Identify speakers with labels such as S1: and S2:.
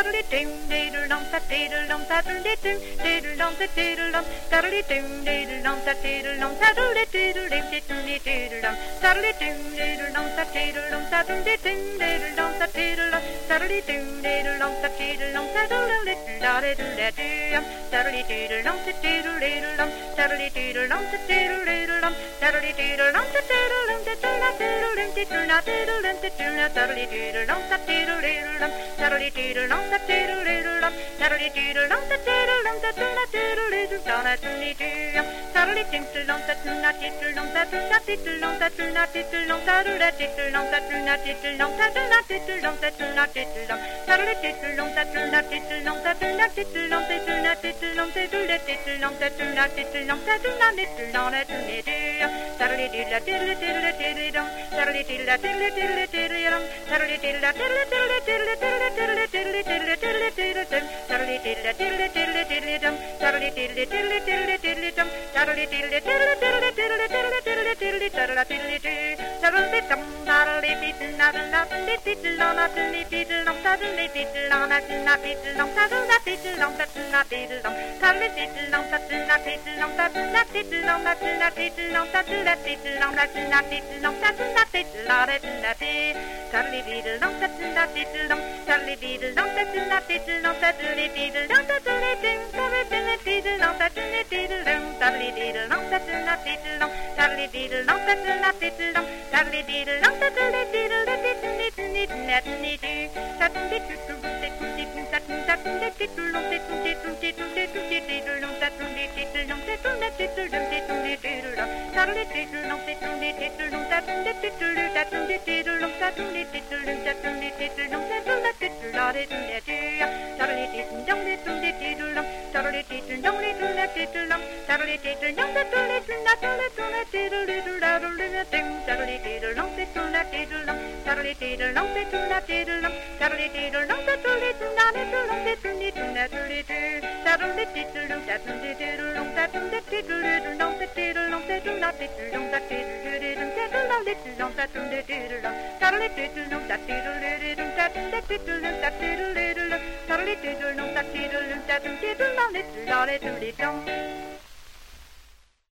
S1: Diddle-dum, diddle-dum, diddle-dum, diddle-dum. Diddle-dum, diddle-dum, diddle-dum, diddle-dum. Diddle-dum, diddle-dum, diddle-dum, diddle-dum. Diddle-dum, diddle-dum, diddle-dum, diddle-dum. Diddle-dum, diddle-dum, diddle-dum, diddle-dum. Saturday doodle dum dum Saturday doodle dum to dum Saturday doodle dum dum to doodle doodle dum dum to doodle Saturday dum to doodle doodle dum dum to doodle doodle dum Saturday doodle dum to dum to doodle doodle dum Saturday doodle Saturday tinkle dum to doodle tinkle dum to doodle tinkle dum dum to doodle tinkle dum to doodle tinkle dum dum to doodle tinkle dum Saturday tinkle dum to dum tittle long tittle la tittle long tittle la tittle long tittle la tittle long la tittle tarly tittle la tittle tittle tittle long tarly tittle la tittle tittle tittle long tarly tittle la tittle tittle tittle tittle tittle tittle tittle tittle tittle tittle tarly tittle tittle tittle tittle long tarly tittle tittle tittle tittle long tarly tittle tittle tittle tittle da diddle diddle dum da diddle diddle dum da Charlie diddle diddle num, diddle diddle num, diddle diddle num, diddle diddle diddle diddle diddle diddle diddle num, diddle diddle num, diddle diddle num, diddle diddle num, diddle diddle num, diddle diddle num, diddle num, diddle diddle diddle diddle, diddle diddle num, diddle diddle num, diddle diddle diddle num, diddle num, diddle num, diddle num, diddle diddle diddle num, diddle num, diddle diddle num, diddle diddle num, diddle diddle num, diddle diddle num, diddle diddle num, diddle diddle num, Charlie Diddle, non, that diddle, that diddle, non, it's lolly doodly dum.